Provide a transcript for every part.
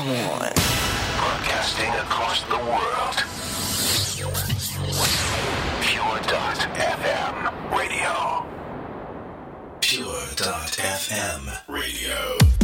Come on. Broadcasting across the world. Pure.fm radio. Pure.fm radio.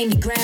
claim your ground.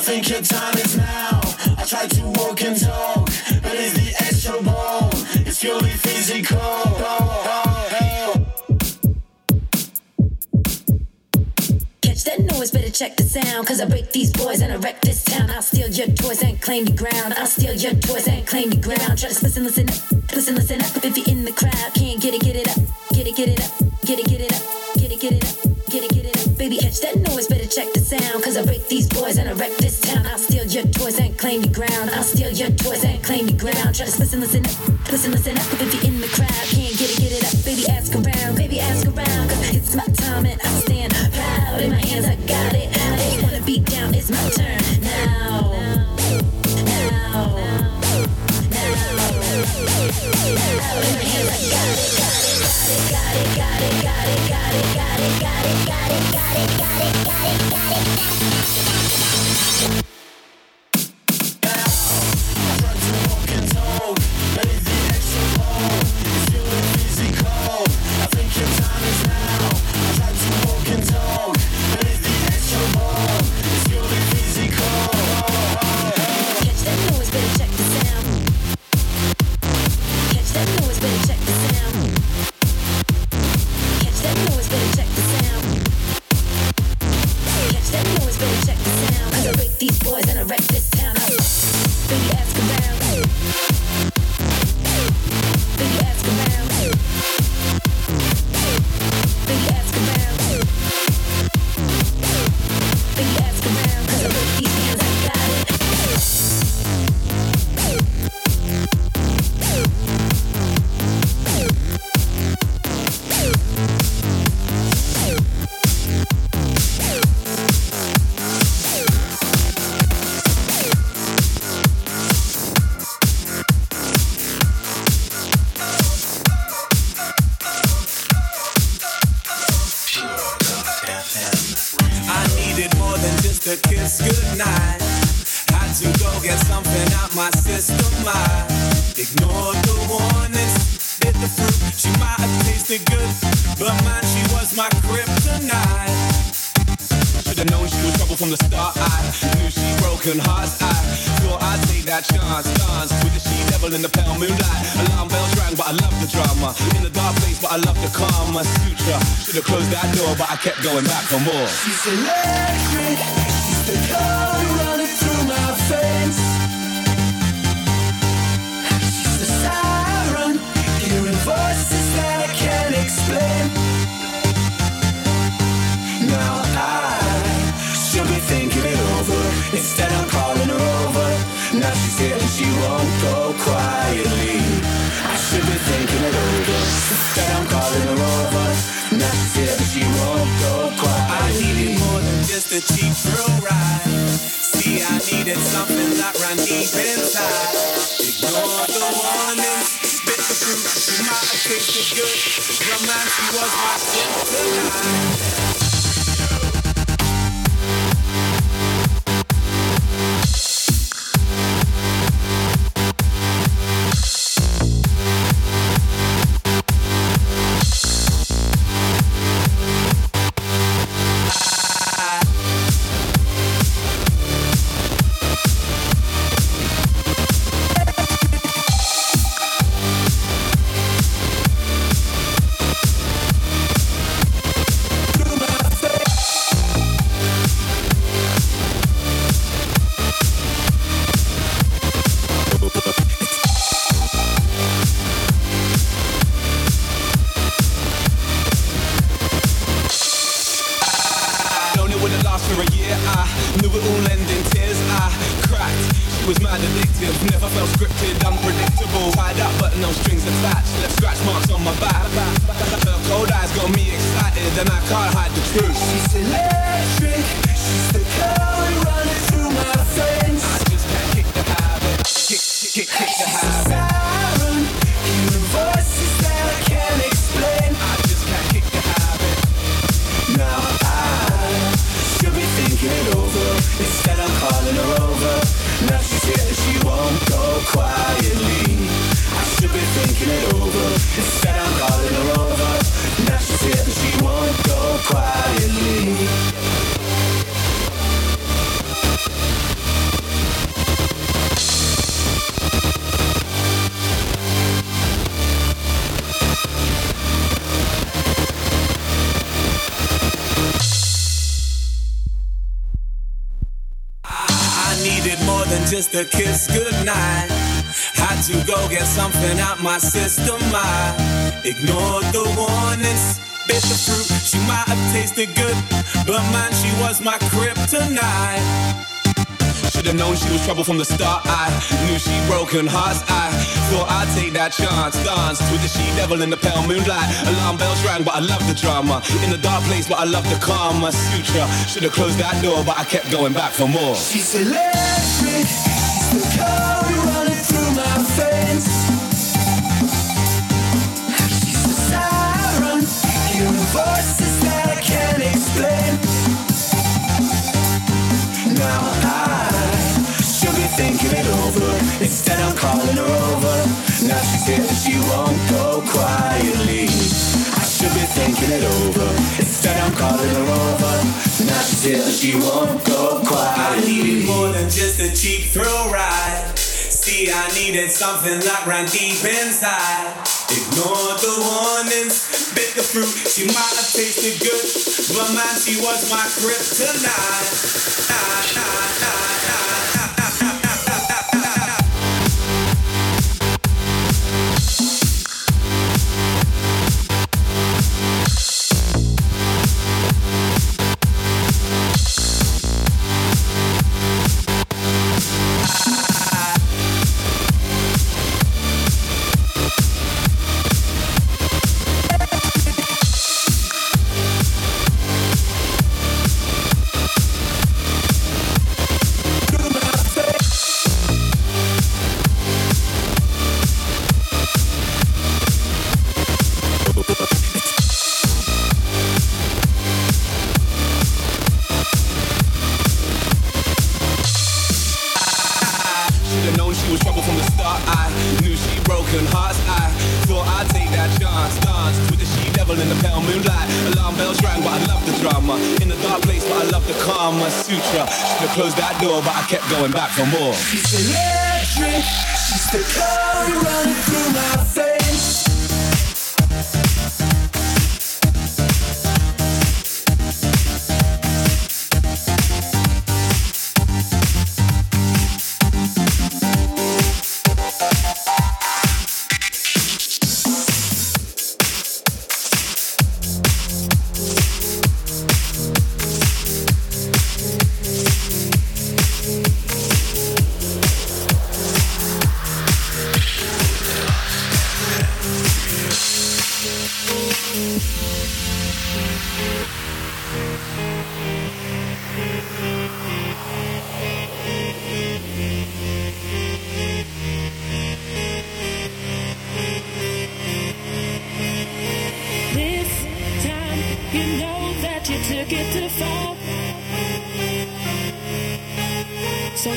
think your time is now. I try to walk and talk, but it's the extra ball. It's purely physical. Catch that noise, better check the sound. Cause I break these boys and I wreck this town. I'll steal your toys and claim the ground. I'll steal your toys and claim the ground. Try to listen, listen up. Just listen, listen. She said, cheap thrill ride. See, I needed something that ran deep inside. Ignore the warnings, spit the fruit. She might tasted good. Romance was my kryptonite. Known a kiss goodnight. Had to go get something out my system. I ignored the warnings, bit the fruit. She might have tasted good, but man, she was my kryptonite. Should've known she was trouble from the start. I knew she broken hearts. I thought I'd take that chance. Danced with the she devil in the pale moonlight. Alarm bells rang, but I love the drama. In the dark place, but I love the karma. Suture. Should've closed that door, but I kept going back for more. She's electric. She won't go quietly. I should be thinking it over. Instead, I'm calling her over. She's here she won't go quietly. I needed more than just a cheap thrill ride. See, I needed something that ran deep inside. Ignored the warnings, bit the fruit. She might have tasted good, but man, she was my kryptonite. Should've for more. You know that you took it too far. So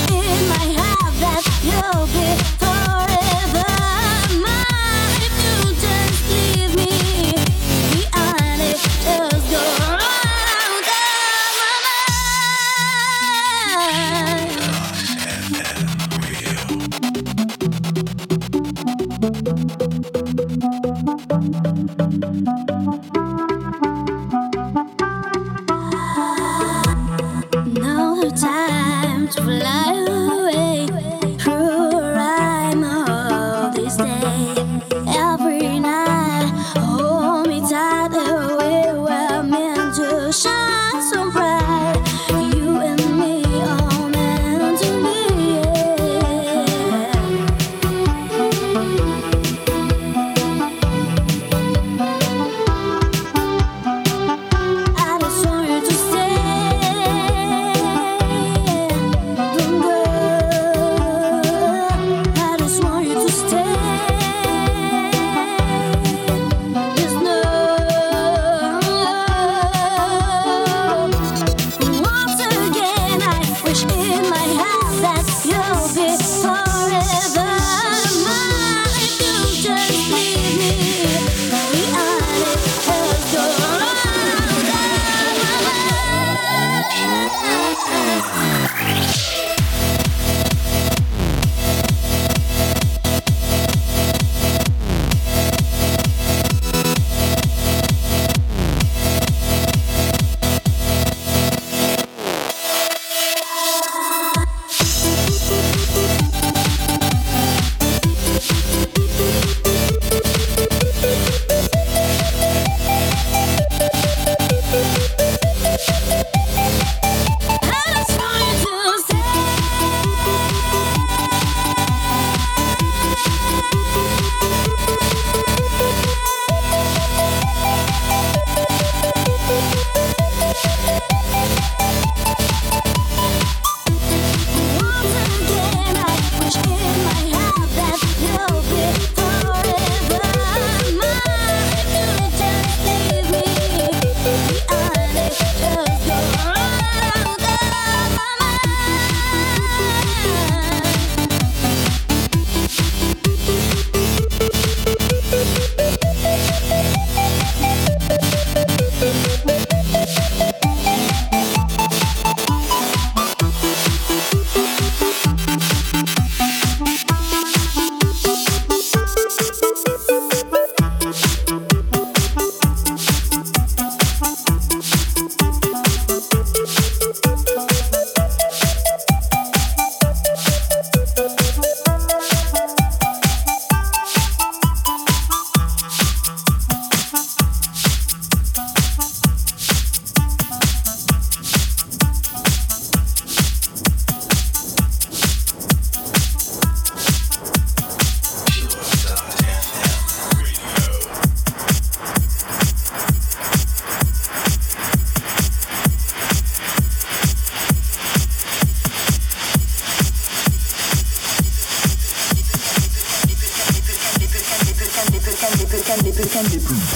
in my heart.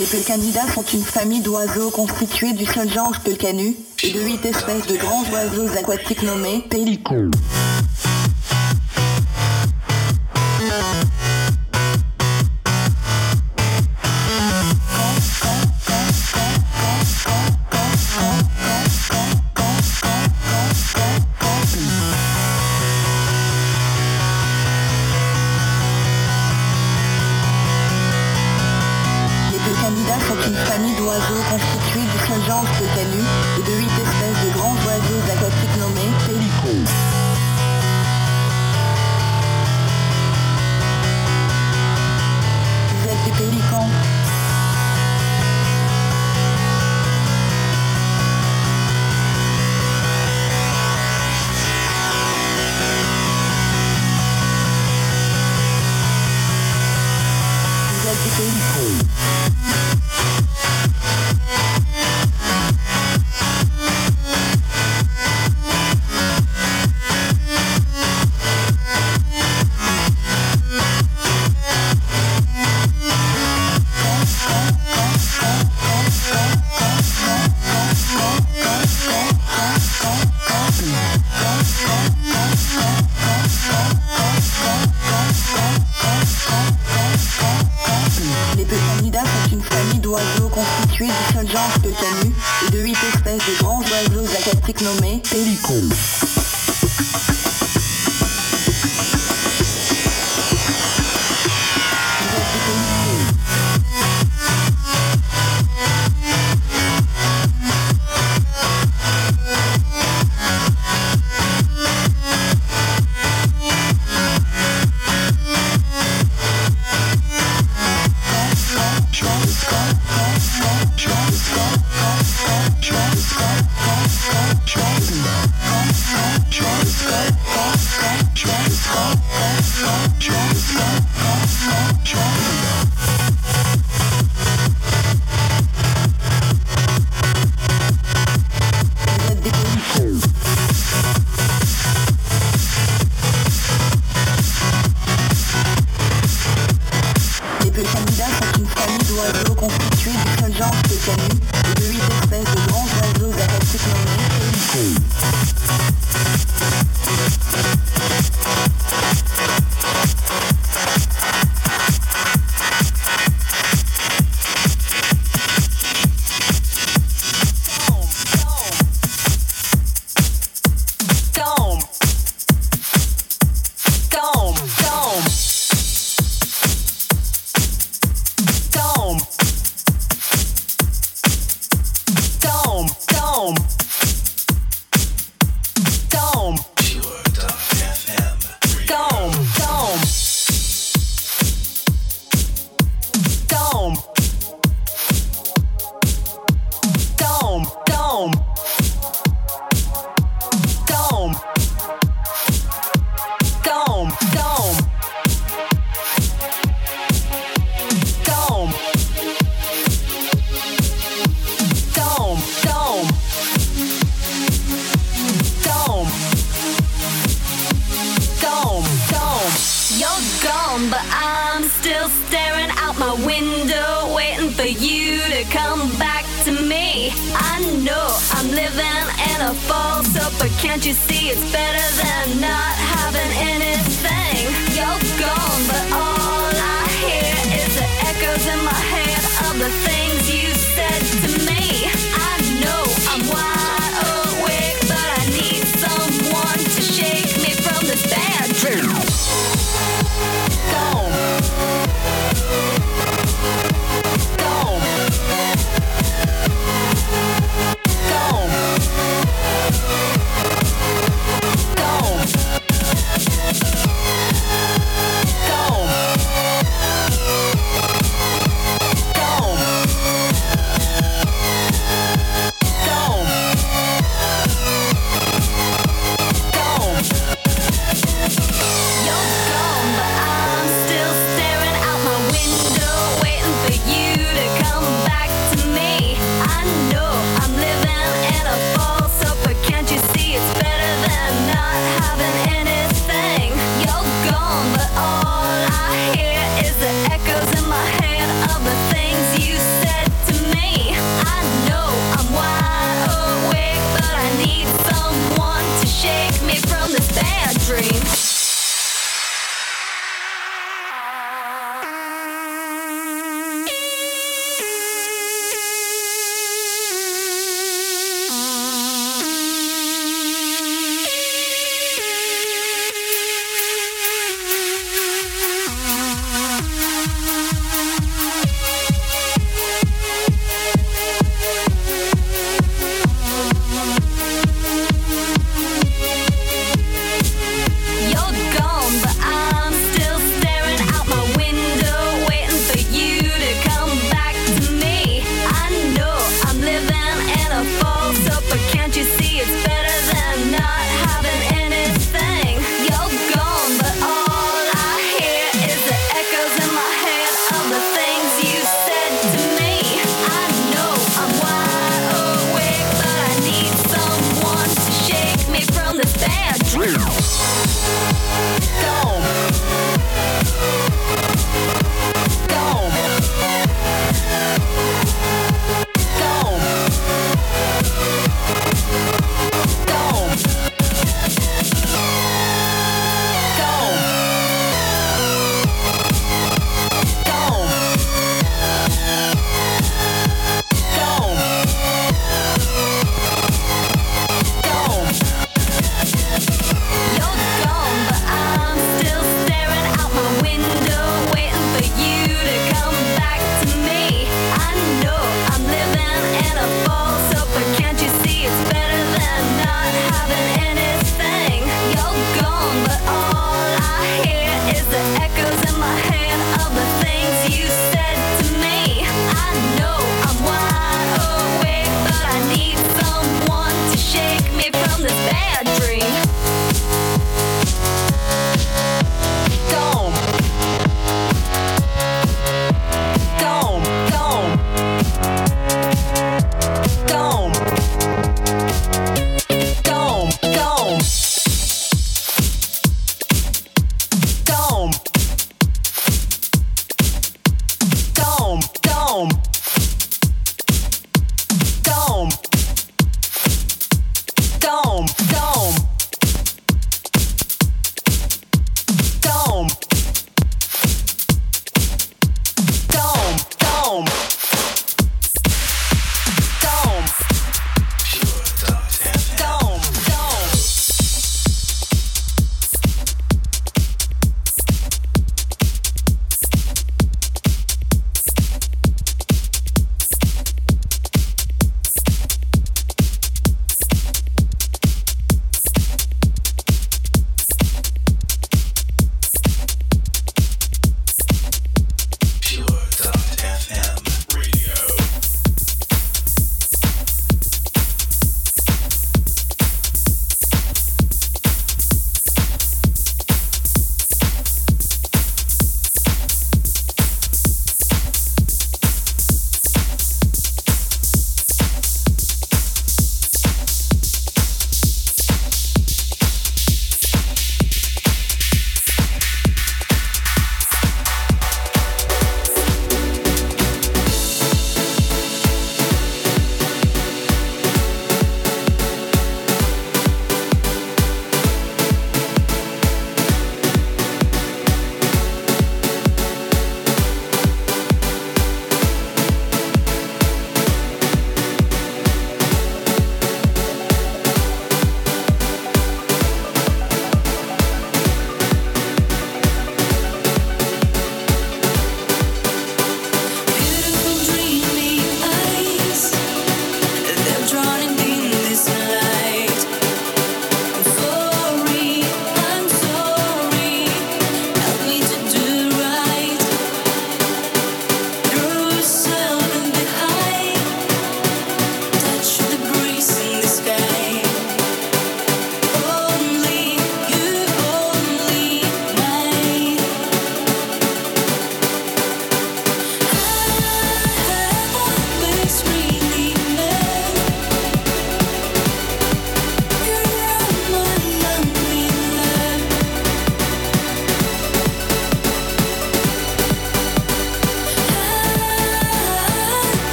Les Pelcanidae sont une famille d'oiseaux constituée du seul genre Pelcanu et de huit espèces de grands oiseaux aquatiques nommés Pelicans. but I'm still staring out my window, waiting for you to come back to me. I know I'm living in a false hope, but can't you see it's better than not having anything? You're gone, but all I hear is the echoes in my head of the things you said to me. I know I'm wild.